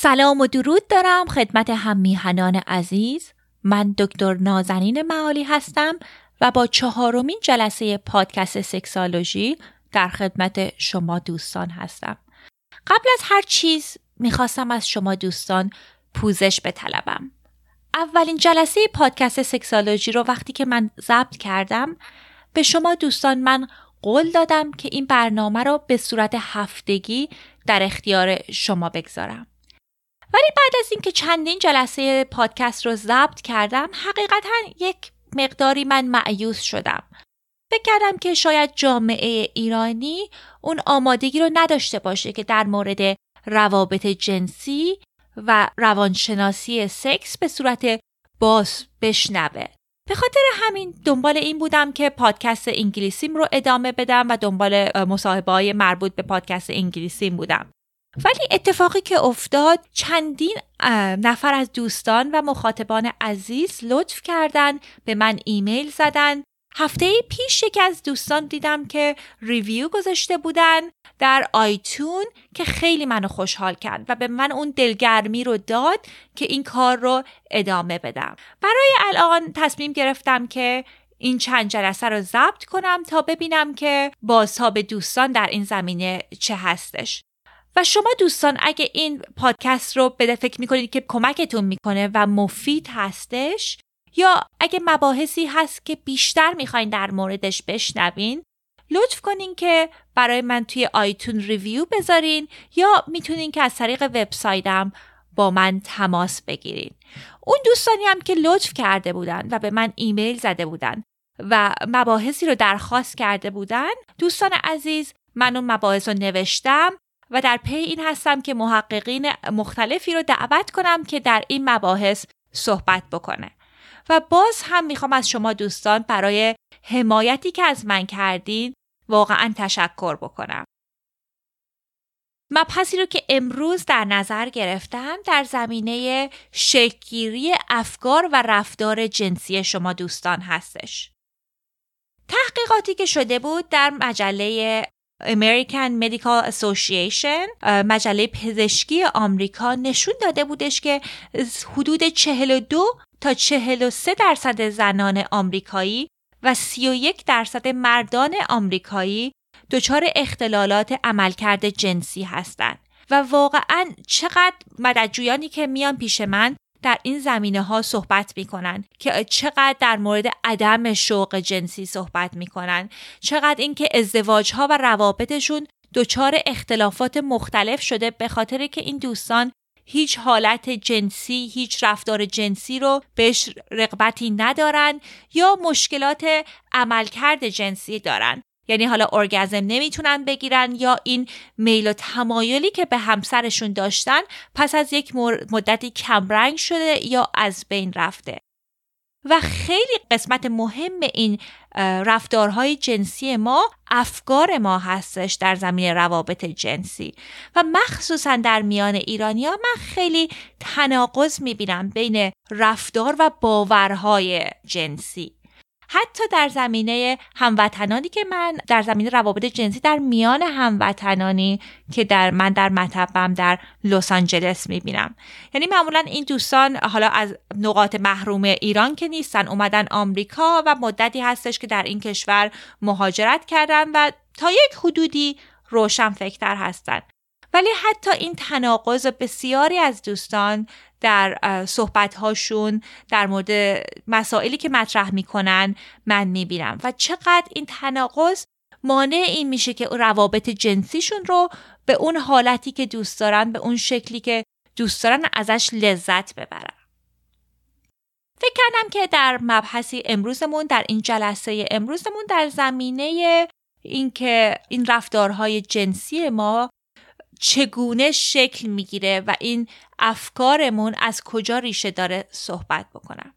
سلام و درود دارم خدمت هم میهنان عزیز. من دکتر نازنین معالی هستم و با چهارمین جلسه پادکست سکسالوژی در خدمت شما دوستان هستم. قبل از هر چیز می‌خواستم از شما دوستان پوزش بطلبم. اولین جلسه پادکست سکسالوژی رو وقتی که من ضبط کردم به شما دوستان من قول دادم که این برنامه رو به صورت هفتگی در اختیار شما بگذارم. ولی بعد از اینکه چندین جلسه پادکست رو ضبط کردم حقیقتا یک مقداری من معیوس شدم. فکر کردم که شاید جامعه ایرانی اون آمادگی رو نداشته باشه که در مورد روابط جنسی و روانشناسی سکس به صورت باز بشنوه. به خاطر همین دنبال این بودم که پادکست انگلیسیم رو ادامه بدم و دنبال مصاحبه های مربوط به پادکست انگلیسیم بودم. ولی اتفاقی که افتاد چندین نفر از دوستان و مخاطبان عزیز لطف کردن به من ایمیل زدن. هفته پیش یکی از دوستان دیدم که ریویو گذاشته بودن در آیتون که خیلی منو خوشحال کرد و به من اون دلگرمی رو داد که این کار رو ادامه بدم. برای الان تصمیم گرفتم که این چند جلسه رو ضبط کنم تا ببینم که بازتاب دوستان در این زمینه چه هستش. و شما دوستان اگه این پادکست رو به فکر می‌کنید که کمکتون می‌کنه و مفید هستش یا اگه مباحثی هست که بیشتر می‌خواین در موردش بشنوین لطف کنین که برای من توی آیتون ریویو بذارین یا می‌تونین که از طریق وبسایتم با من تماس بگیرین. اون دوستانی هم که لطف کرده بودن و به من ایمیل زده بودن و مباحثی رو درخواست کرده بودن دوستان عزیز من اون مباحث رو نوشتم و در پی این هستم که محققین مختلفی رو دعوت کنم که در این مباحث صحبت بکنه و باز هم می‌خوام از شما دوستان برای حمایتی که از من کردین واقعا تشکر بکنم. مبحثی رو که امروز در نظر گرفتم در زمینه شکلگیری افکار و رفتار جنسی شما دوستان هستش. تحقیقاتی که شده بود در مجله American Medical Association مجله پزشکی آمریکا نشون داده بودش که حدود 42 تا 43 درصد زنان آمریکایی و 31 درصد مردان آمریکایی دچار اختلالات عملکرد جنسی هستند. و واقعا چقدر مددجویانی که میان پیش من در این زمینه ها صحبت می کنن که چقدر در مورد عدم شوق جنسی صحبت می کنن چقدر اینکه ازدواج ها و روابطشون دچار اختلافات مختلف شده به خاطر که این دوستان هیچ حالت جنسی هیچ رفتار جنسی رو بهش رقبتی ندارن یا مشکلات عملکرد جنسی دارن. یعنی حالا ارگزم نمی‌تونن بگیرن یا این میل و تمایلی که به همسرشون داشتن پس از یک مدتی کمرنگ شده یا از بین رفته. و خیلی قسمت مهم این رفتارهای جنسی ما افکار ما هستش در زمین روابط جنسی. و مخصوصا در میان ایرانیا من خیلی تناقض می‌بینم بین رفتار و باورهای جنسی. حتی در زمینه هموطنانی که من در زمینه روابط جنسی در میان هموطنانی که در من در مطبم در لس آنجلس می‌بینم. یعنی معمولا این دوستان حالا از نقاط محروم ایران که نیستن اومدن آمریکا و مدتی هستش که در این کشور مهاجرت کردن و تا یک حدودی روشن فکر هستن. ولی حتی این تناقض بسیاری از دوستان در صحبت هاشون در مورد مسائلی که مطرح می‌کنن من می‌بینم. و چقدر این تناقض مانع این میشه که روابط جنسیشون رو به اون حالتی که دوست دارن به اون شکلی که دوست دارن ازش لذت ببرن. فکر کردم که در مبحثی امروزمون در این جلسه امروزمون در زمینه اینکه این رفتارهای جنسی ما چگونه شکل می‌گیره و این افکارمون از کجا ریشه داره صحبت بکنم؟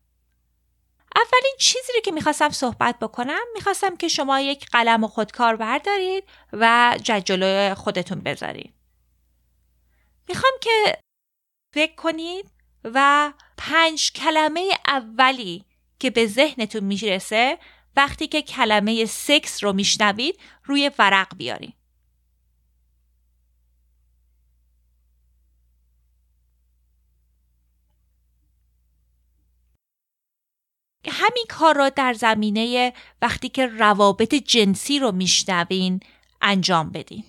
اولین چیزی رو که می‌خواستم صحبت بکنم می‌خواستم که شما یک قلم و خودکار بردارید و جلوی خودتون بذارید. می‌خوام که فکر کنید و پنج کلمه اولی که به ذهنتون می‌رسه وقتی که کلمه سکس رو میشنوید روی ورق بیارید. همین کار را در زمینه وقتی که روابط جنسی رو میشنوین انجام بدین.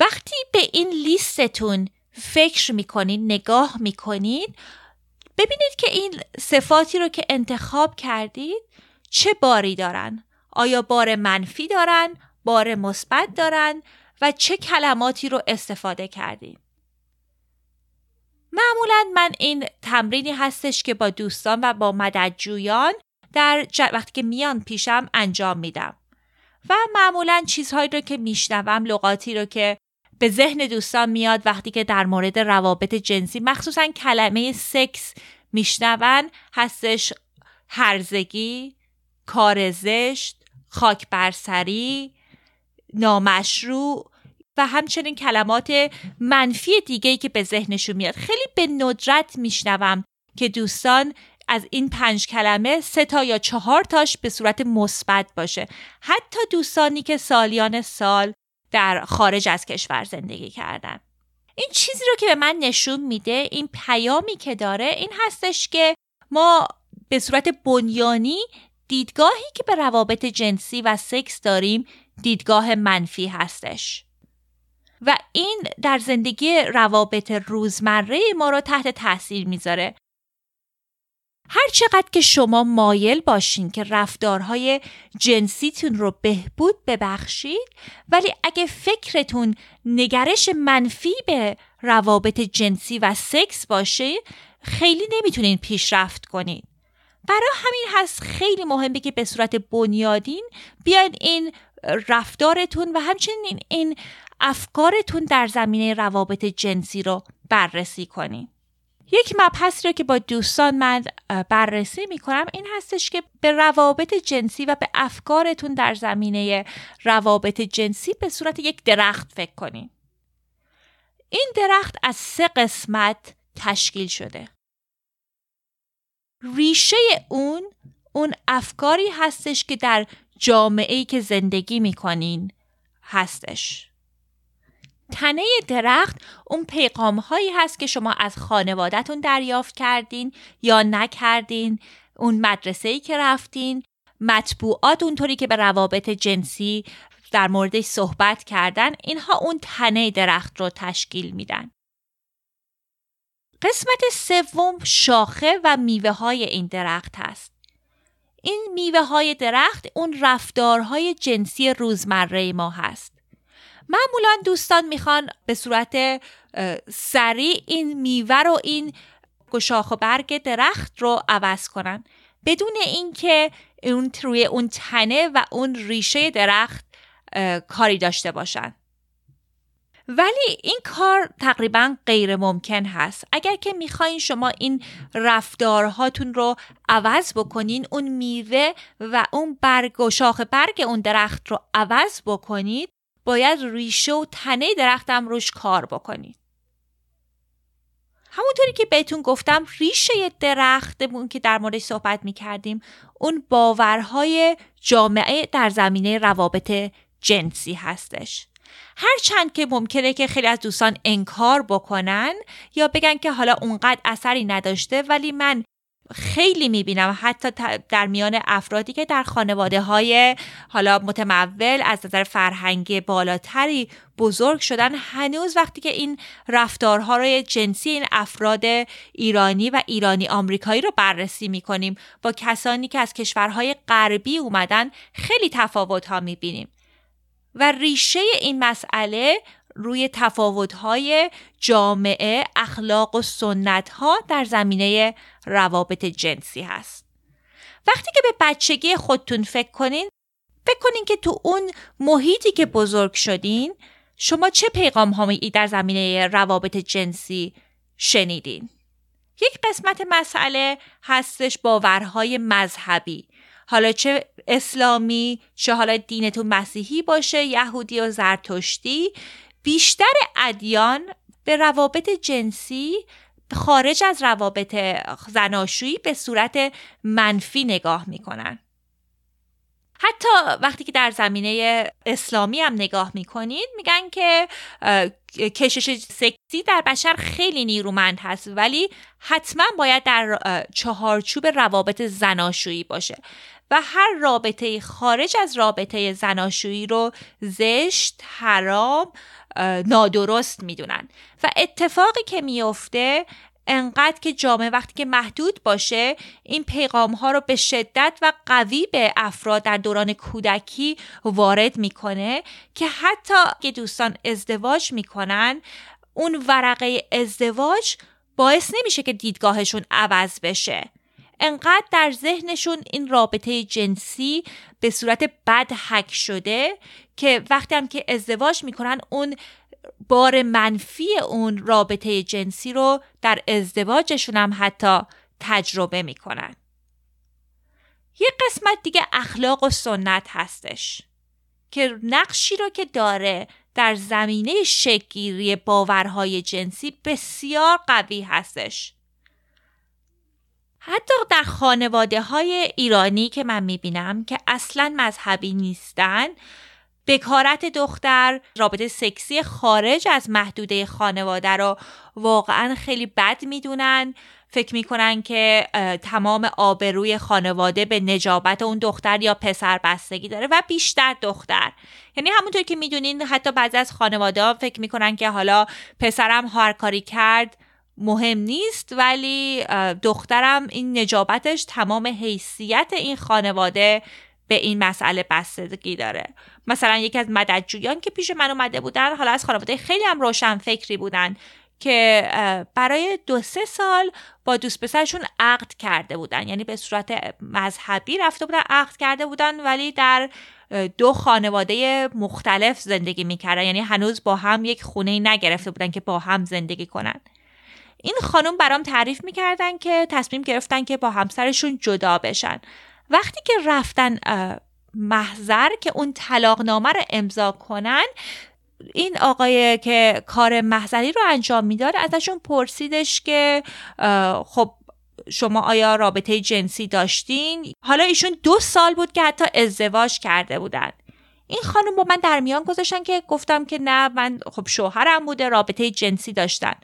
وقتی به این لیستتون فکر می‌کنید نگاه می‌کنید ببینید که این صفاتی رو که انتخاب کردید چه باری دارن آیا بار منفی دارن بار مثبت دارن و چه کلماتی رو استفاده کردید معمولا من این تمرینی هستش که با دوستان و با مددجویان در وقتی که میان پیشم انجام میدم. و معمولا چیزهایی رو که میشنوم لغاتی رو که به ذهن دوستان میاد وقتی که در مورد روابط جنسی مخصوصا کلمه سکس میشنون هستش هرزگی کار زشت خاک برسری نامشروع و همچنین کلمات منفی دیگه که به ذهنشون میاد. خیلی به ندرت میشنوم که دوستان از این پنج کلمه سه تا یا چهار تاش به صورت مثبت باشه. حتی دوستانی که سالیان سال در خارج از کشور زندگی کردن. این چیزی رو که به من نشون میده این پیامی که داره این هستش که ما به صورت بنیانی دیدگاهی که به روابط جنسی و سکس داریم دیدگاه منفی هستش. و این در زندگی روابط روزمره ما رو تحت تاثیر می‌ذاره. هر چقدر که شما مایل باشین که رفتارهای جنسیتون رو بهبود ببخشید ولی اگه فکرتون نگرش منفی به روابط جنسی و سکس باشه خیلی نمی‌تونین پیشرفت کنید برای همین هست خیلی مهمه که به صورت بنیادین بیاین این رفتارتون و همچنین این افکارتون در زمینه روابط جنسی رو بررسی کنید یک مبحثی رو که با دوستان من بررسی می کنم این هستش که به روابط جنسی و به افکارتون در زمینه روابط جنسی به صورت یک درخت فکر کنید. این درخت از سه قسمت تشکیل شده. ریشه اون اون افکاری هستش که در جامعه ای که زندگی می‌کنین هستش. تنه درخت اون پیغام هایی هست که شما از خانوادهتون دریافت کردین یا نکردین اون مدرسه ای که رفتین مطبوعات اونطوری که به روابط جنسی در موردش صحبت کردن اینها اون تنه درخت رو تشکیل میدن. قسمت سوم شاخه و میوه های این درخت هست. این میوه های درخت اون رفتارهای جنسی روزمره ما هست. معمولا دوستان می‌خوان به صورت سریع این میوه رو این گشاخ و برگ درخت رو عوض کنن. بدون اینکه اون روی اون تنه و اون ریشه درخت کاری داشته باشن. ولی این کار تقریبا غیر ممکن هست. اگر که می‌خواین شما این رفتارهاتون رو عوض بکنین اون میوه و اون برگ و شاخ برگ اون درخت رو عوض بکنید باید ریشه و تنه درختم روش کار بکنید. همونطوری که بهتون گفتم ریشه درختمون که در موردش صحبت می کردیم اون باورهای جامعه در زمینه روابط جنسی هستش. هرچند که ممکنه که خیلی از دوستان انکار بکنن یا بگن که حالا اونقدر اثری نداشته ولی من خیلی می‌بینم. حتی در میان افرادی که در خانواده های حالا متمول از نظر فرهنگی بالاتری بزرگ شدن هنوز وقتی که این رفتارها روی جنسی این افراد ایرانی و ایرانی آمریکایی رو بررسی می‌کنیم با کسانی که از کشورهای غربی اومدن خیلی تفاوت ها می‌بینیم. و ریشه این مسئله روی تفاوت‌های جامعه، اخلاق و سنت‌ها در زمینه روابط جنسی هست. وقتی که به بچگی خودتون فکر کنین فکر کنین که تو اون محیطی که بزرگ شدین شما چه پیغام هایی در زمینه روابط جنسی شنیدین یک قسمت مسئله هستش باورهای مذهبی حالا چه اسلامی چه حالا دینتون مسیحی باشه یهودی و زرتشتی بیشتر ادیان به روابط جنسی خارج از روابط زناشویی به صورت منفی نگاه می‌کنن. حتی وقتی که در زمینه اسلامی هم نگاه می‌کنید میگن که کشش سکسی در بشر خیلی نیرومند هست ولی حتما باید در چهارچوب روابط زناشویی باشه و هر رابطه خارج از رابطه زناشویی رو زشت، حرام، نادرست می‌دونن. و اتفاقی که میفته انقدر که جامعه وقتی که محدود باشه این پیغام ها رو به شدت و قوی به افراد در دوران کودکی وارد می‌کنه که حتی که دوستان ازدواج می‌کنن اون ورقه ازدواج باعث نمیشه که دیدگاهشون عوض بشه. انقدر در ذهنشون این رابطه جنسی به صورت بد حک شده که وقتی هم که ازدواج می‌کنن اون بار منفی اون رابطه جنسی رو در ازدواجشون هم حتی تجربه می‌کنن. یه قسمت دیگه اخلاق و سنت هستش که نقشی رو که داره در زمینه شکگیری باورهای جنسی بسیار قوی هستش. حتی در خانواده های ایرانی که من می‌بینم که اصلا مذهبی نیستن بکارت دختر رابطه سکسی خارج از محدوده خانواده رو واقعا خیلی بد می‌دونن. فکر می‌کنن که تمام آبروی خانواده به نجابت اون دختر یا پسر بستگی داره و بیشتر دختر. یعنی همونطور که می‌دونین حتی بعضی از خانواده ها فکر می‌کنن که حالا پسرم هر کاری کرد مهم نیست ولی دخترم این نجابتش تمام حیثیت این خانواده به این مسئله بستگی داره. مثلا یکی از مددجویان که پیش من اومده بودن حالا از خانواده خیلی هم روشن فکری بودن که برای دو سه سال با دوست پسرشون عقد کرده بودن. یعنی به صورت مذهبی رفته بودن عقد کرده بودن ولی در دو خانواده مختلف زندگی می‌کردن. یعنی هنوز با هم یک خونه نگرفته بودن که با هم زندگی کنن. این خانم برام تعریف می‌کردن که تصمیم گرفتن که با همسرشون جدا بشن. وقتی که رفتن محضر که اون طلاقنامه رو امضا کنن این آقای که کار محضری رو انجام می‌داد ازشون پرسیدش که خب شما آیا رابطه جنسی داشتین؟ حالا ایشون دو سال بود که حتی ازدواج کرده بودن. این خانم با من در میان گذاشتن که گفتم که نه من خب شوهرم بوده رابطه جنسی داشتن.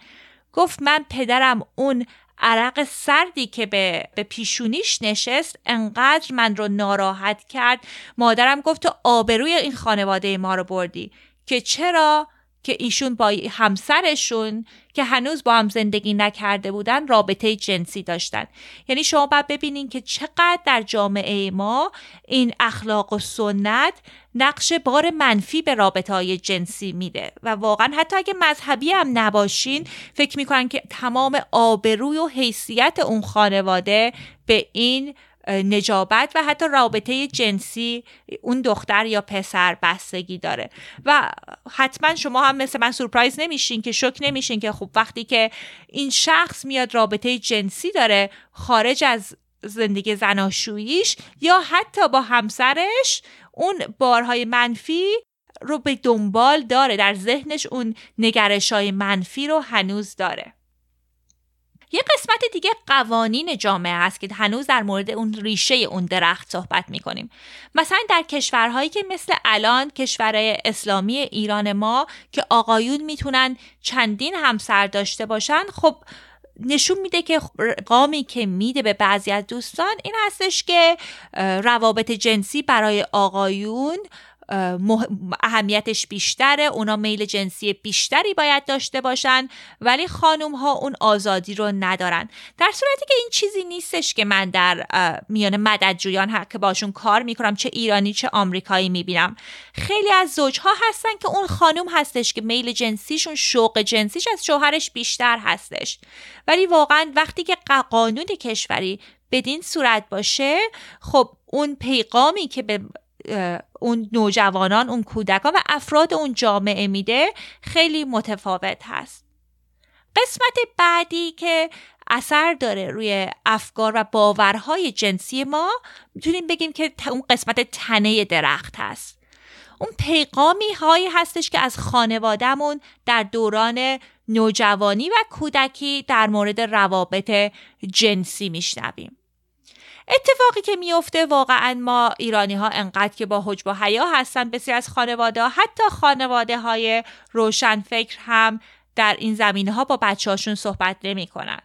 گفت من پدرم اون عرق سردی که به, به پیشونیش نشست انقدر من رو ناراحت کرد. مادرم گفت تو آبروی این خانواده ما رو بردی که چرا؟ که ایشون با همسرشون که هنوز با هم زندگی نکرده بودن رابطه جنسی داشتن. یعنی شما باید ببینین که چقدر در جامعه ما این اخلاق و سنت نقش بار منفی به رابطه های جنسی میده. و واقعا حتی اگه مذهبی هم نباشین فکر می‌کنن که تمام آبروی و حیثیت اون خانواده به این نجابت و حتی رابطه جنسی اون دختر یا پسر بستگی داره. و حتما شما هم مثل من سورپرایز نمیشین که شک نمیشین که خب وقتی که این شخص میاد رابطه جنسی داره خارج از زندگی زناشوییش یا حتی با همسرش اون بارهای منفی رو به دنبال داره. در ذهنش اون نگرش های منفی رو هنوز داره. یه قسمت دیگه قوانین جامعه هست که هنوز در مورد اون ریشه اون درخت صحبت می‌کنیم. مثلا در کشورهایی که مثل الان کشور اسلامی ایران ما که آقایون می‌تونن چندین همسر داشته باشن خب نشون میده که قامی که میده به بعضی از دوستان این هستش که روابط جنسی برای آقایون اهمیتش بیشتره اونا میل جنسی بیشتری باید داشته باشن ولی خانوم ها اون آزادی رو ندارن. در صورتی که این چیزی نیستش که من در میان مددجویان که باشون کار می‌کنم چه ایرانی چه آمریکایی می‌بینم. خیلی از زوجها هستن که اون خانوم هستش که میل جنسیشون شوق جنسیش از شوهرش بیشتر هستش. ولی واقعا وقتی که قانون کشوری بدین صورت باشه خب اون پیغامی که به اون نوجوانان اون کودکان و افراد اون جامعه میده خیلی متفاوت هست. قسمت بعدی که اثر داره روی افکار و باورهای جنسی ما می‌تونیم بگیم که اون قسمت تنه درخت هست. اون پیغامی هایی هستش که از خانوادهمون در دوران نوجوانی و کودکی در مورد روابط جنسی میشنویم. اتفاقی که میفته واقعا ما ایرانی ها انقدر که با حجب و حیا هستن بسیار از خانواده حتی خانواده های روشنفکر هم در این زمینه ها با بچه هاشون صحبت نمی کنن.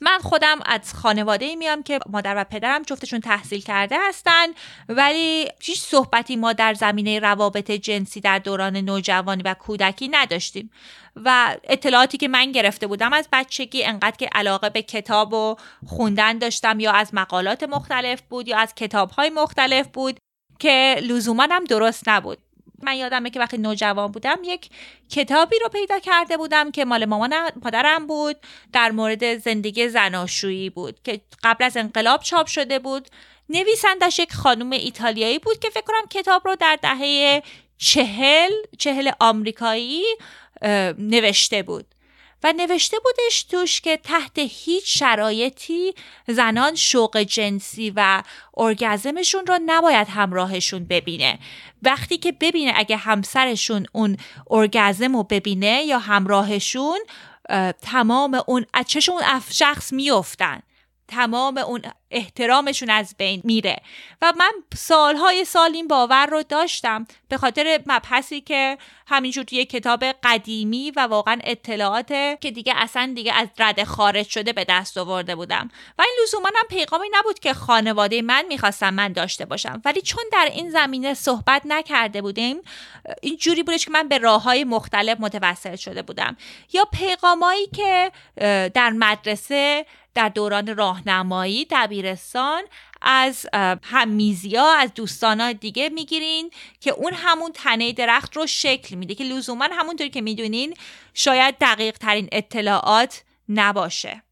من خودم از خانواده میام که مادر و پدرم جفتشون تحصیل کرده هستن ولی هیچ صحبتی ما در زمینه روابط جنسی در دوران نوجوانی و کودکی نداشتیم. و اطلاعاتی که من گرفته بودم از بچگی انقدر که علاقه به کتاب و خوندن داشتم یا از مقالات مختلف بود یا از کتابهای مختلف بود که لزوما هم درست نبود. من یادمه که وقتی نوجوان بودم یک کتابی رو پیدا کرده بودم که مال مامان پدرم بود. در مورد زندگی زناشویی بود که قبل از انقلاب چاپ شده بود. نویسندش یک خانم ایتالیایی بود که فکر کنم کتاب رو در دهه چهل چهل آمریکایی نوشته بود. و نوشته بودش توش که تحت هیچ شرایطی زنان شوق جنسی و ارگزمشون رو نباید همراهشون ببینه. وقتی که ببینه اگه همسرشون اون ارگزم رو ببینه یا همراهشون تمام اون از اون شخص میفتن تمام اون احترامشون از بین میره. و من سالهای سال این باور رو داشتم به خاطر مبحثی که همینجور توی کتاب قدیمی و واقعا اطلاعات که دیگه اصلا دیگه از رد خارج شده به دست آورده بودم. و این لزوما هم پیغامی نبود که خانواده من می‌خواستم من داشته باشم. ولی چون در این زمینه صحبت نکرده بودیم این جوری بودش که من به راه های مختلف متوسل شده بودم. یا پیغامایی که در مدرسه در دوران راهنمایی دبیرستان از همیزیا از دوستان دیگه می‌گیرین که اون همون تنه درخت رو شکل میده که لزوما همونطوری که می‌دونین شاید دقیق ترین اطلاعات نباشه.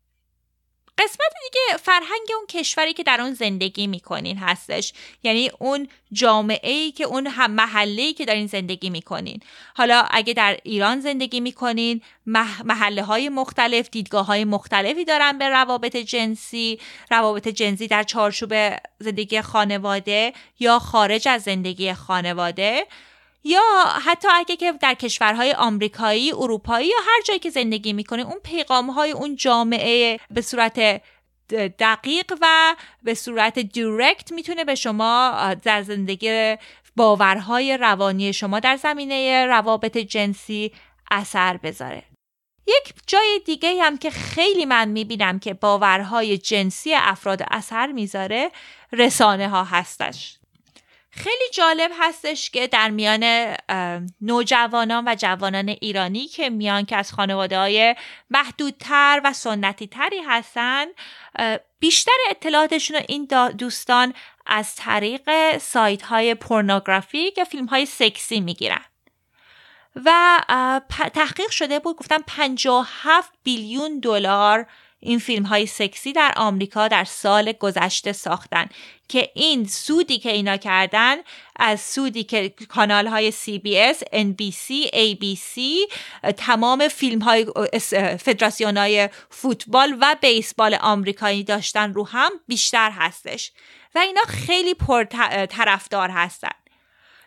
قسمت دیگه فرهنگ اون کشوری که در اون زندگی می‌کنین هستش. یعنی اون جامعه ای که اون هم محله که در این زندگی می‌کنین. حالا اگه در ایران زندگی می‌کنین محله های مختلف دیدگاه های مختلفی دارن به روابط جنسی روابط جنسی در چارچوب زندگی خانواده یا خارج از زندگی خانواده. یا حتی اگه که در کشورهای آمریکایی، اروپایی یا هر جایی که زندگی می‌کنه اون پیغام های اون جامعه به صورت دقیق و به صورت دیرکت می‌تونه به شما در زندگی باورهای روانی شما در زمینه روابط جنسی اثر بذاره. یک جای دیگه هم که خیلی من می‌بینم که باورهای جنسی افراد اثر می‌ذاره رسانه ها هستش. خیلی جالب هستش که در میان نوجوانان و جوانان ایرانی که میان که از خانواده های محدودتر و سنتی تری هستن بیشتر اطلاعاتشون رو این دوستان از طریق سایت های پورنوگرافیک یا فیلم های سکسی می‌گیرن. و تحقیق شده بود گفتم 57 بیلیون دلار این فیلم های سکسی در آمریکا در سال گذشته ساختن که این سودی که اینا کردن از سودی که کانال های CBS, NBC, ABC تمام فیلم های فدراسیون های فوتبال و بیسبال آمریکایی داشتن رو هم بیشتر هستش. و اینا خیلی پر طرفدار هستن.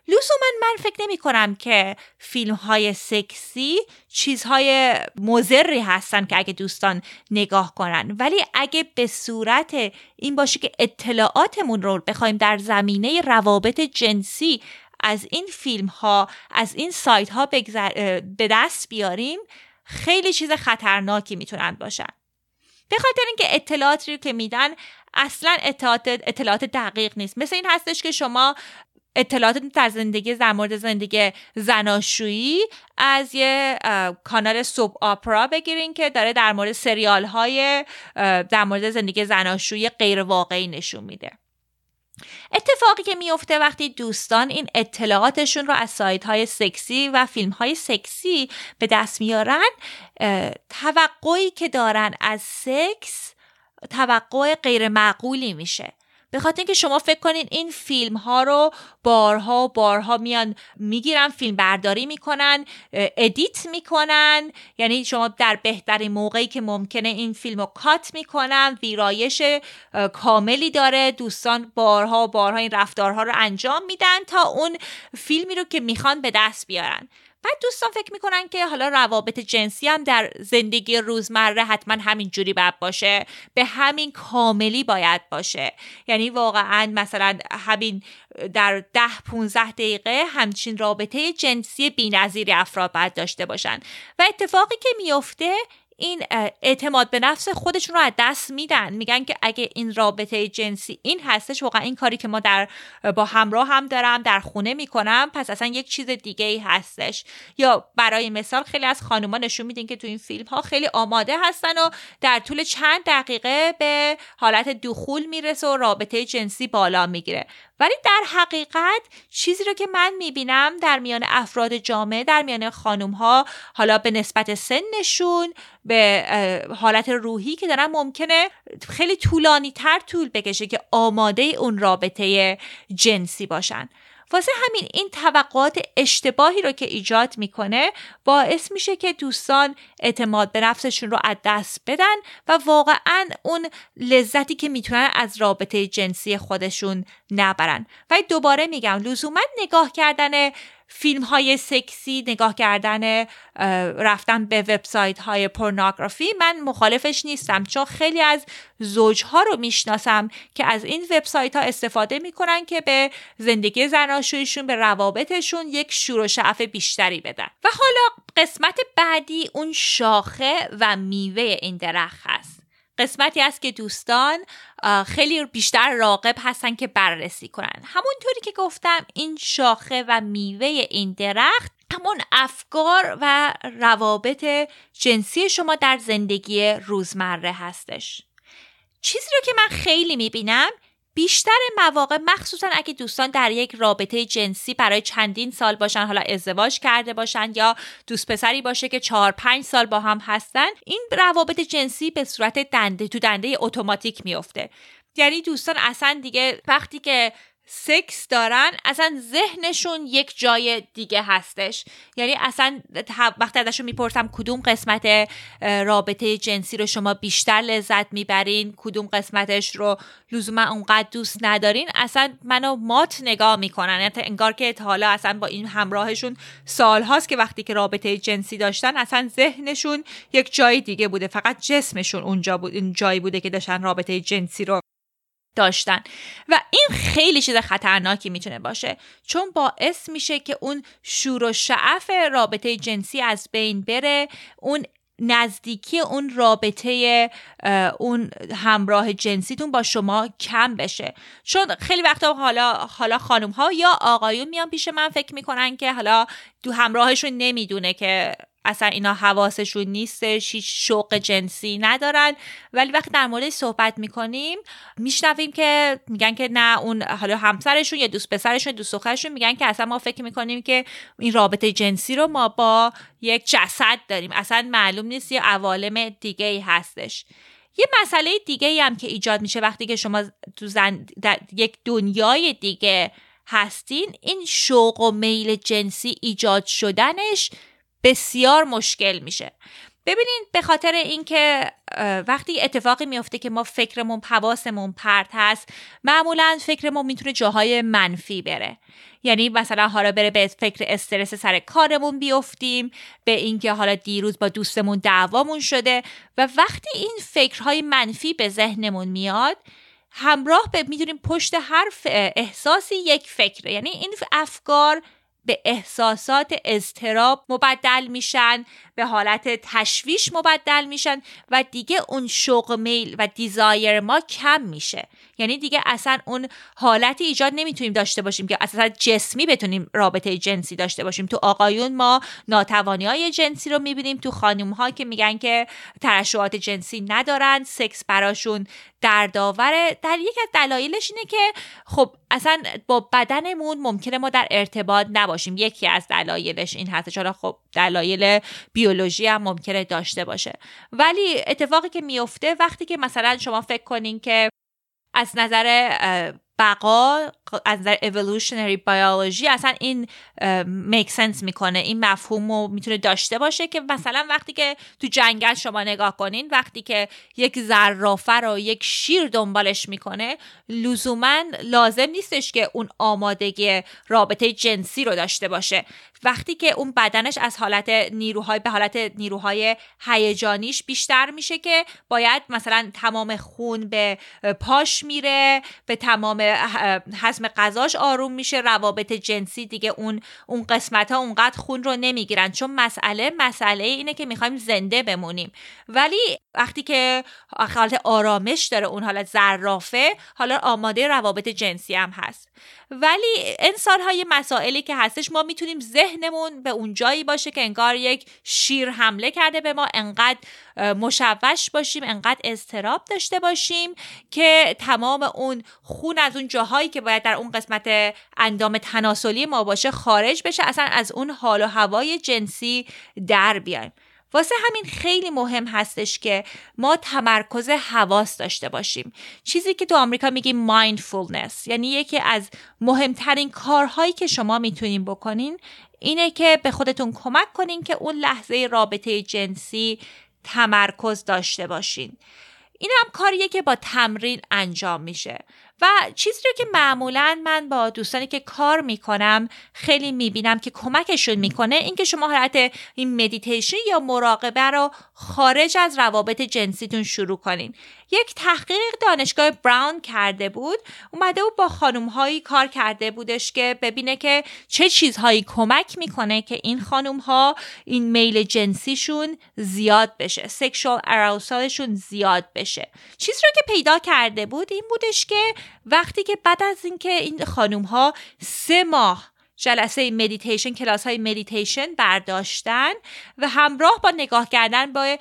لزوما من فکر نمی کنم که فیلم های سکسی چیزهای مزری هستن که اگه دوستان نگاه کنن. ولی اگه به صورت این باشه که اطلاعاتمون رو بخوایم در زمینه روابط جنسی از این فیلم ها از این سایت ها به دست بیاریم خیلی چیز خطرناکی می‌تونن باشن. به خاطر اینکه اطلاعاتی رو که میدن اصلا اطلاعات اطلاعات دقیق نیست. مثل این هستش که شما اطلاعات در زندگی در مورد زندگی زناشویی از یه کانال سوب آپرا بگیرین که داره در مورد سریال های در مورد زندگی زناشویی غیر واقعی نشون میده. اتفاقی که میفته وقتی دوستان این اطلاعاتشون رو از سایت های سکسی و فیلم های سکسی به دست میارن توقعی که دارن از سکس توقع غیر معقولی میشه. به خاطر اینکه شما فکر کنین این فیلم ها رو بارها و بارها میان می‌گیرن فیلم برداری می‌کنن ادیت می‌کنن. یعنی شما در بهترین موقعی که ممکنه این فیلم رو کات می‌کنن ویرایش کاملی داره. دوستان بارها و بارها این رفتارها رو انجام میدن تا اون فیلمی رو که می‌خوان به دست بیارن. بعد دوستان فکر می‌کنن که حالا روابط جنسی هم در زندگی روزمره حتما همین جوری باید باشه. به همین کاملی باید باشه. یعنی واقعا مثلا همین در ده 15 دقیقه همچین رابطه جنسی بینظیری افراد باید داشته باشن. و اتفاقی که میفته این اعتماد به نفس خودشون رو از دست میدن. میگن که اگه این رابطه جنسی این هستش واقعا این کاری که ما در با همراه هم دارم در خونه می‌کنم پس اصلا یک چیز دیگه ای هستش. یا برای مثال خیلی از خانوما نشون میدین که تو این فیلم ها خیلی آماده هستن و در طول چند دقیقه به حالت دخول می‌رسه و رابطه جنسی بالا می‌گیره. ولی در حقیقت چیزی رو که من می‌بینم در میان افراد جامعه در میان خانوم ها حالا به نسبت سنشون به حالت روحی که دارن ممکنه خیلی طولانی تر طول بکشه که آماده اون رابطه جنسی باشن. واسه همین این توقعات اشتباهی رو که ایجاد می‌کنه باعث میشه که دوستان اعتماد به نفسشون رو از دست بدن و واقعا اون لذتی که می‌تونن از رابطه جنسی خودشون نبرن. و دوباره میگم لزوما نگاه کردن فیلم های سکسی نگاه کردن رفتن به وبسایت های پورنوگرافی من مخالفش نیستم چون خیلی از زوجها رو می‌شناسم که از این وبسایت ها استفاده می‌کنن که به زندگی زناشویشون به روابطشون یک شور و شعف بیشتری بدن. و حالا قسمت بعدی اون شاخه و میوه این درخت هست. قسمتی است که دوستان خیلی بیشتر راقب هستن که بررسی کنن. همونطوری که گفتم این شاخه و میوه این درخت همون افکار و روابط جنسی شما در زندگی روزمره هستش. چیزی رو که من خیلی می‌بینم بیشتر مواقع مخصوصا اگه دوستان در یک رابطه جنسی برای چندین سال باشن حالا ازدواج کرده باشن یا دوست پسری باشه که چهار پنج سال با هم هستن این روابط جنسی به صورت دنده تو دنده اتوماتیک میفته یعنی دوستان اصلا دیگه وقتی که سکس دارن اصلا ذهنشون یک جای دیگه هستش. یعنی اصلا وقتی ازشون می‌پرسم کدوم قسمت رابطه جنسی رو شما بیشتر لذت می‌برین کدوم قسمتش رو لزوما اونقدر دوست ندارین اصلا منو مات نگاه می‌کنن. یعنی انگار که حالا اصلا با این همراهشون سالهاست که وقتی که رابطه جنسی داشتن اصلا ذهنشون یک جای دیگه بوده. فقط جسمشون اونجا بود این جایی بوده که داشتن رابطه جنسی رو داشتن. و این خیلی چیز خطرناکی می‌تونه باشه چون باعث میشه که اون شور و شعف رابطه جنسی از بین بره اون نزدیکی اون رابطه اون همراه جنسیتون با شما کم بشه. چون خیلی وقتا حالا حالا خانم ها یا آقایون میان پیش من فکر می‌کنن که حالا دو همراهشون نمی‌دونه که اصلا اینا حواسشون نیستش هیچ شوق جنسی ندارن. ولی وقتی در مورد صحبت می‌کنیم میشنویم که میگن که نه اون حالا همسرشون یا دوست پسرشون دوست دخترشون میگن که اصلا ما فکر می‌کنیم که این رابطه جنسی رو ما با یک جسد داریم. اصلا معلوم نیست یه عوالم دیگه ای هستش. یه مسئله دیگه ای هم که ایجاد میشه وقتی که شما تو زن در یک دنیای دیگه هستین این شوق و میل جنسی ایجاد شدنش بسیار مشکل میشه. ببینین به خاطر اینکه وقتی اتفاقی میفته که ما فکرمون حواسمون پرت هست معمولا فکرمون می‌تونه جاهای منفی بره. یعنی مثلا حالا بره به فکر استرس سر کارمون بیفتیم به اینکه حالا دیروز با دوستمون دعوامون شده و وقتی این فکرهای منفی به ذهنمون میاد همراه به می‌دونیم پشت هر احساسی یک فکره. یعنی این افکار به احساسات اضطراب مبدل میشن به حالت تشویش مبدل میشن و دیگه اون شوق میل و دیزایر ما کم میشه. یعنی دیگه اصلا اون حالتی ایجاد نمی‌تونیم داشته باشیم که اصلا جسمی بتونیم رابطه جنسی داشته باشیم. تو آقایون ما ناتوانی های جنسی رو می‌بینیم. تو خانوم ها که میگن که ترشحات جنسی ندارن سکس براشون دردآوره در یک از دلایلش اینه که خب اصلا با بدنمون ممکنه ما در ارتباط نباشیم. یکی از دلایلش این هست. چرا؟ خب دلایل بیولوژی هم ممکنه داشته باشه. ولی اتفاقی که میفته وقتی که مثلا شما فکر کنین که از نظر بقا از نظر evolutionary biology اصلا این make sense می‌کنه. این مفهوم رو می‌تونه داشته باشه که مثلا وقتی که تو جنگل شما نگاه کنین وقتی که یک زرافه رو یک شیر دنبالش می‌کنه لزوما لازم نیستش که اون آمادگی رابطه جنسی رو داشته باشه. وقتی که اون بدنش از حالت نیروهای به حالت نیروهای هیجانیش بیشتر میشه که باید مثلا تمام خون به پاش میره به تمام هضم غذاش آروم میشه روابط جنسی دیگه اون اون قسمت ها اونقدر خون رو نمی‌گیرن. چون مسئله مسئله اینه که می‌خوایم زنده بمونیم. ولی وقتی که حالت آرامش داره اون حالت زرافه حالا آماده روابط جنسی هم هست. ولی انسان های مسائلی که هستش ما می‌تونیم ذهنمون به اون جایی باشه که انگار یک شیر حمله کرده به ما انقدر مشوش باشیم انقدر استراب داشته باشیم که تمام اون خون از اون جاهایی که باید در اون قسمت اندام تناسلی ما باشه خارج بشه اصلا از اون حال و هوای جنسی در بیایم. واسه همین خیلی مهم هستش که ما تمرکز حواس داشته باشیم. چیزی که تو آمریکا میگیم mindfulness یعنی یکی از مهمترین کارهایی که شما می‌تونین بکنین اینه که به خودتون کمک کنین که اون لحظه رابطه جنسی تمرکز داشته باشین. این هم کاریه که با تمرین انجام میشه. و چیزی رو که معمولا من با دوستانی که کار می‌کنم خیلی می‌بینم که کمکشون می‌کنه اینکه شما حالت این مدیتیشن یا مراقبه رو خارج از روابط جنسیتون شروع کنین. یک تحقیق دانشگاه براون کرده بود. اومده و با خانم هایی کار کرده بودش که ببینه که چه چیزهایی کمک می‌کنه که این خانم ها این میل جنسیشون زیاد بشه sexual arousal شون زیاد بشه. چیزی رو که پیدا کرده بود این بودش که وقتی که بعد از اینکه این خانم ها سه ماه جلسه مدیتیشن کلاس های مدیتیشن برداشتن و همراه با نگاه کردن با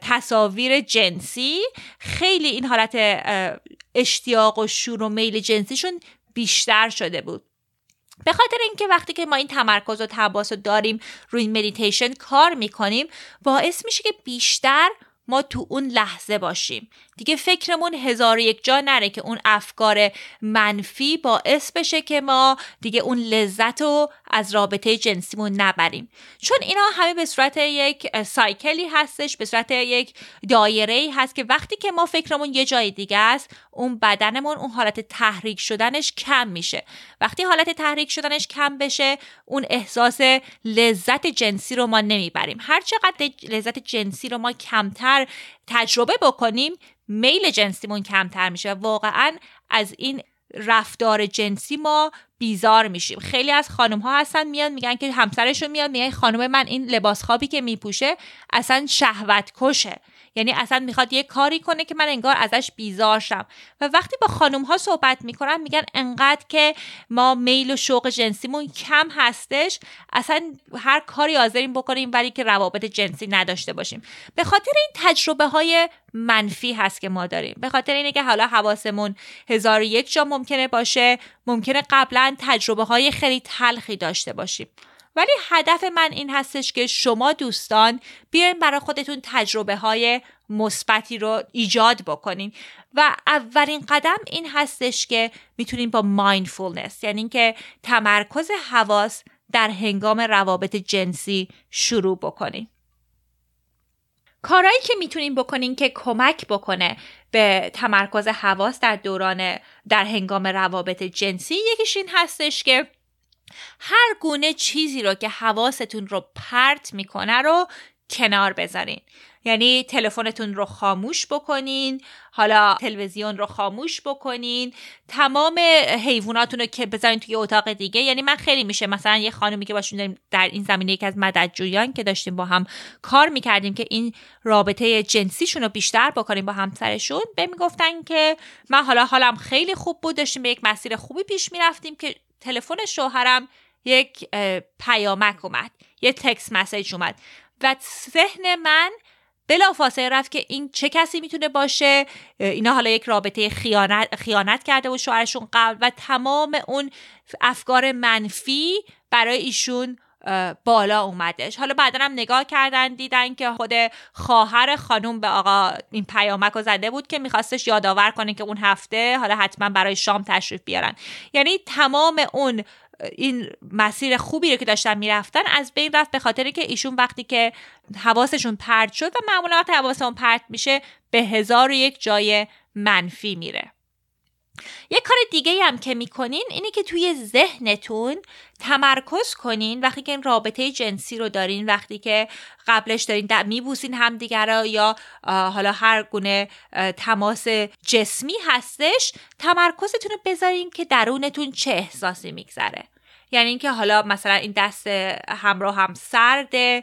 تصاویر جنسی. خیلی این حالت اشتیاق و شور و میل جنسیشون بیشتر شده بود. به خاطر اینکه وقتی که ما این تمرکز و تباس رو داریم روی مدیتیشن کار می‌کنیم باعث میشه که بیشتر ما تو اون لحظه باشیم. دیگه فکرمون هزار یک جا نره که اون افکار منفی باعث بشه که ما دیگه اون لذت رو از رابطه جنسیمون نبریم. چون اینا همه به صورت یک سایکلی هستش به صورت یک دایره ای هست که وقتی که ما فکرمون یه جای دیگه است اون بدنمون اون حالت تحریک شدنش کم میشه. وقتی حالت تحریک شدنش کم بشه اون احساس لذت جنسی رو ما نمی‌بریم. هر چقدر لذت جنسی رو ما کمتر تجربه بکنیم میل جنسیمون کمتر میشه. واقعا از این رفتار جنسی ما بیزار میشیم. خیلی از خانم ها هستن میان میگن که همسرشون میاد میگن خانم من این لباس خوابی که میپوشه اصلا شهوت کشه یعنی اصلا می‌خواد یه کاری کنه که من انگار ازش بیزار شم. و وقتی با خانم ها صحبت می‌کنن میگن انقدر که ما میل و شوق جنسیمون کم هستش اصلا هر کاری حاضریم بکنیم ولی که روابط جنسی نداشته باشیم. به خاطر این تجربه های منفی هست که ما داریم. به خاطر اینه که حالا حواسمون هزار یک جا ممکنه باشه ممکنه قبلا تجربه های خیلی تلخی داشته باشیم. ولی هدف من این هستش که شما دوستان بیاین برای خودتون تجربه های مثبتی رو ایجاد بکنین. و اولین قدم این هستش که می‌تونین با مایندفولنس یعنی اینکه تمرکز حواس در هنگام روابط جنسی شروع بکنین. کارهایی که می‌تونین بکنین که کمک بکنه به تمرکز حواس در دوران در هنگام روابط جنسی یکیش این هستش که هر گونه چیزی رو که حواستون رو پرت می‌کنه رو کنار بذارین. یعنی تلفنتون رو خاموش بکنین حالا تلویزیون رو خاموش بکنین. تمام حیواناتون رو که بذارین توی اتاق دیگه. یعنی من خیلی میشه مثلا یه خانومی که باشون داریم در این زمینه یکی از مددجویان که داشتیم با هم کار می‌کردیم که این رابطه جنسیشون رو بیشتر بکنیم با همسرشون به می‌گفتن که من حالا حالم خیلی خوب بود داشتیم به یک مسیر خوبی پیش می‌رفتیم که تلفن شوهرم یک پیامک اومد یه تکس مسیج اومد و ذهن من بلافاصله رفت که این چه کسی می‌تونه باشه اینا حالا یک رابطه خیانت, خیانت کرده و شوهرشون قبل و تمام اون افکار منفی برای ایشون بالا اومدش. حالا بعدا هم نگاه کردن دیدن که خود خواهر خانوم به آقا این پیامک رو زده بود که میخواستش یادآور کنه که اون هفته حالا حتما برای شام تشریف بیارن. یعنی تمام اون این مسیر خوبی رو که داشتن می‌رفتن از بین رفت به خاطر که ایشون وقتی که حواسشون پرت شد و معمولا وقتی حواسمون پرت میشه به هزار و یک جای منفی میره. یه کار دیگه هم که می‌کنین اینه که توی ذهنتون تمرکز کنین. وقتی که این رابطه جنسی رو دارین وقتی که قبلش دارین میبوسین همدیگر رو یا حالا هر گونه تماس جسمی هستش تمرکزتون رو بذارین که درونتون چه احساسی میگذره. یعنی اینکه حالا مثلا این دست همراه هم سرده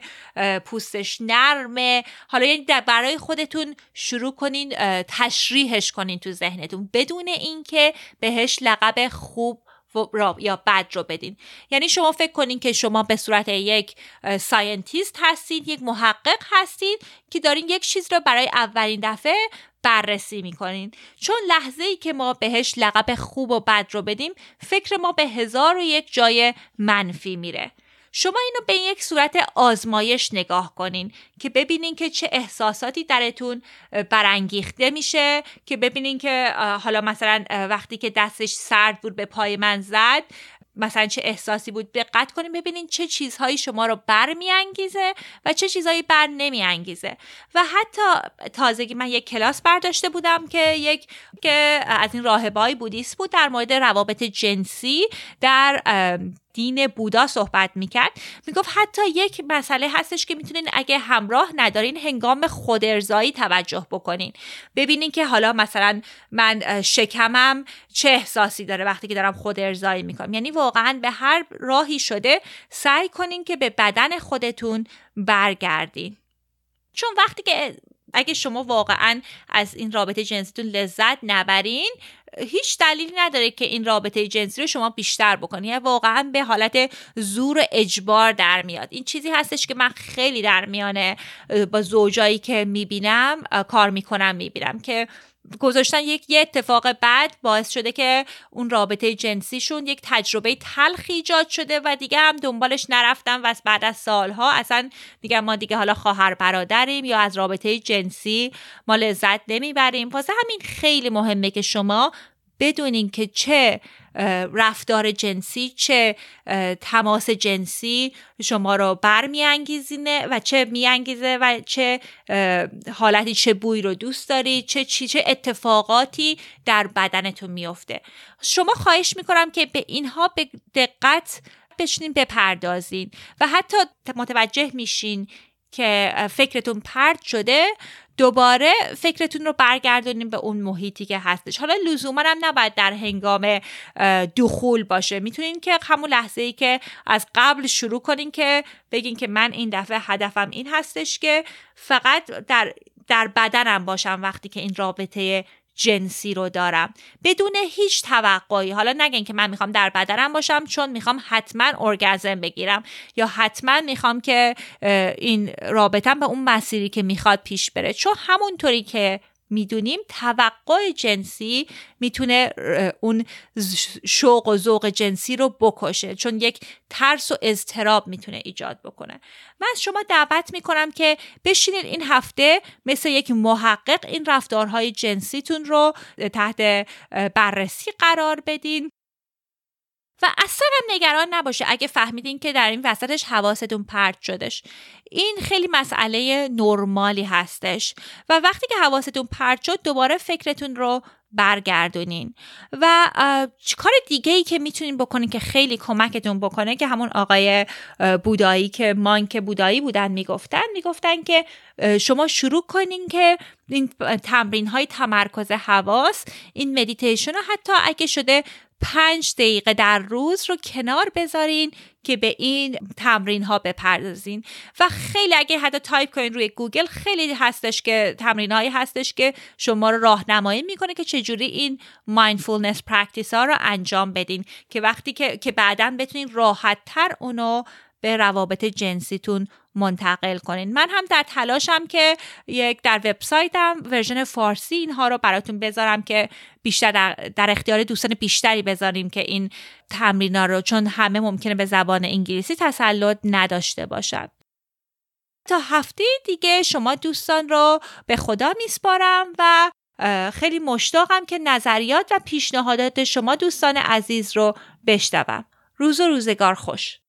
پوستش نرمه. حالا یعنی برای خودتون شروع کنین تشریحش کنین تو ذهنتون. بدون اینکه بهش لقب خوب یا بد رو بدین. یعنی شما فکر کنین که شما به صورت یک scientist هستید یک محقق هستید که دارین یک چیز رو برای اولین دفعه بررسی می‌کنین. چون لحظه ای که ما بهش لقب خوب و بد رو بدیم فکر ما به هزار و یک جای منفی میره. شما اینو به یک صورت آزمایش نگاه کنین که ببینین که چه احساساتی درتون برانگیخته میشه که ببینین که حالا مثلا وقتی که دستش سرد بود به پای من زد مثلا چه احساسی بود؟ دقت کنیم ببینین چه چیزهایی شما رو برمیانگیزه و چه چیزهایی بر نمیانگیزه. و حتی تازگی من یک کلاس برداشته بودم که یک که از این راهبای بودیست بود در مورد روابط جنسی در دین بودا صحبت می‌کرد می‌گفت حتی یک مسئله هستش که می‌تونین اگه همراه ندارین هنگام خودارضایی توجه بکنین. ببینین که حالا مثلا من شکمم چه احساسی داره وقتی که دارم خود ارزایی می‌کنم. یعنی واقعا به هر راهی شده سعی کنین که به بدن خودتون برگردین. چون وقتی که اگه شما واقعا از این رابطه جنسیتون لذت نبرین هیچ دلیلی نداره که این رابطه جنسی رو شما بیشتر بکنید یعنی واقعا به حالت زور اجبار در میاد. این چیزی هستش که من خیلی در میانه با زوجایی که می‌بینم کار می‌کنم می‌بینم که گذاشتن یک یه اتفاق بعد باعث شده که اون رابطه جنسیشون یک تجربه تلخی ایجاد شده و دیگه هم دنبالش نرفتن و بعد از سالها اصلا دیگه ما دیگه حالا خواهر برادریم یا از رابطه جنسی ما لذت نمی‌بریم. واسه همین خیلی مهمه که شما بدونین که چه رفتار جنسی چه تماس جنسی شما رو برمیانگیزینه و چه میانگیزه و چه حالتی چه بوی رو دوست دارید چه چی چه اتفاقاتی در بدنتون میفته شما خواهش می‌کنم که به اینها به دقت بشینین بپردازین و حتی متوجه میشین که فکرتون پرد شده دوباره فکرتون رو برگردونیم به اون محیطی که هستش. حالا لزوما هم نباید در هنگام دخول باشه. می‌تونین که همون لحظه ای که از قبل شروع کنین که بگین که من این دفعه هدفم این هستش که فقط در در بدنم باشم وقتی که این رابطه جنسی رو دارم. بدون هیچ توقعی. حالا نگین که من می‌خوام در بدنم باشم چون می‌خوام حتما ارگزم بگیرم. یا حتما می‌خوام که این رابطم به اون مسیری که می‌خواد پیش بره. چون همونطوری که می‌دونیم توقع جنسی می‌تونه اون شوق و ذوق جنسی رو بکشه چون یک ترس و اضطراب می‌تونه ایجاد بکنه. من از شما دعوت می‌کنم که بشینید این هفته مثل یک محقق این رفتارهای جنسیتون رو تحت بررسی قرار بدین. و اصلا هم نگران نباشه اگه فهمیدین که در این وسطش حواستون پرت شدش. این خیلی مسئله نرمالی هستش و وقتی که حواستون پرت شد دوباره فکرتون رو برگردونین. و کار دیگه ای که می‌تونین بکنین که خیلی کمکتون بکنه که همون آقای بودایی که مانک بودایی بودن می‌گفتن می‌گفتن که شما شروع کنین که این تمرین های تمرکز حواس این مدیتیشن رو حتی اگه شده پنج دقیقه در روز رو کنار بذارین که به این تمرین ها بپردازین. و خیلی اگه حتی تایپ کنین روی گوگل خیلی هستش که تمرین هایی هستش که شما رو راهنمایی می‌کنه که چجوری این mindfulness practice ها رو انجام بدین. که وقتی که که بعدا بتونین راحت تر اونو به روابط جنسیتون منتقل کنین. من هم در تلاشم که یک در وبسایتم ورژن فارسی اینها رو براتون بذارم که بیشتر در, اختیار دوستان بیشتری بذاریم که این تمرینا رو چون همه ممکنه به زبان انگلیسی تسلط نداشته باشد تا هفته دیگه شما دوستان رو به خدا میسپارم و خیلی مشتاقم که نظریات و پیشنهادات شما دوستان عزیز رو بشنوم. روز و روزگار خوش.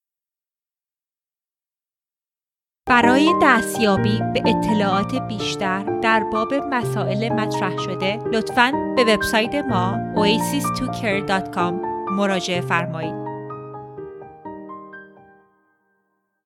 برای دستیابی به اطلاعات بیشتر در باب مسائل مطرح شده لطفاً به وبسایت ما oasis2care.com مراجعه فرمایید.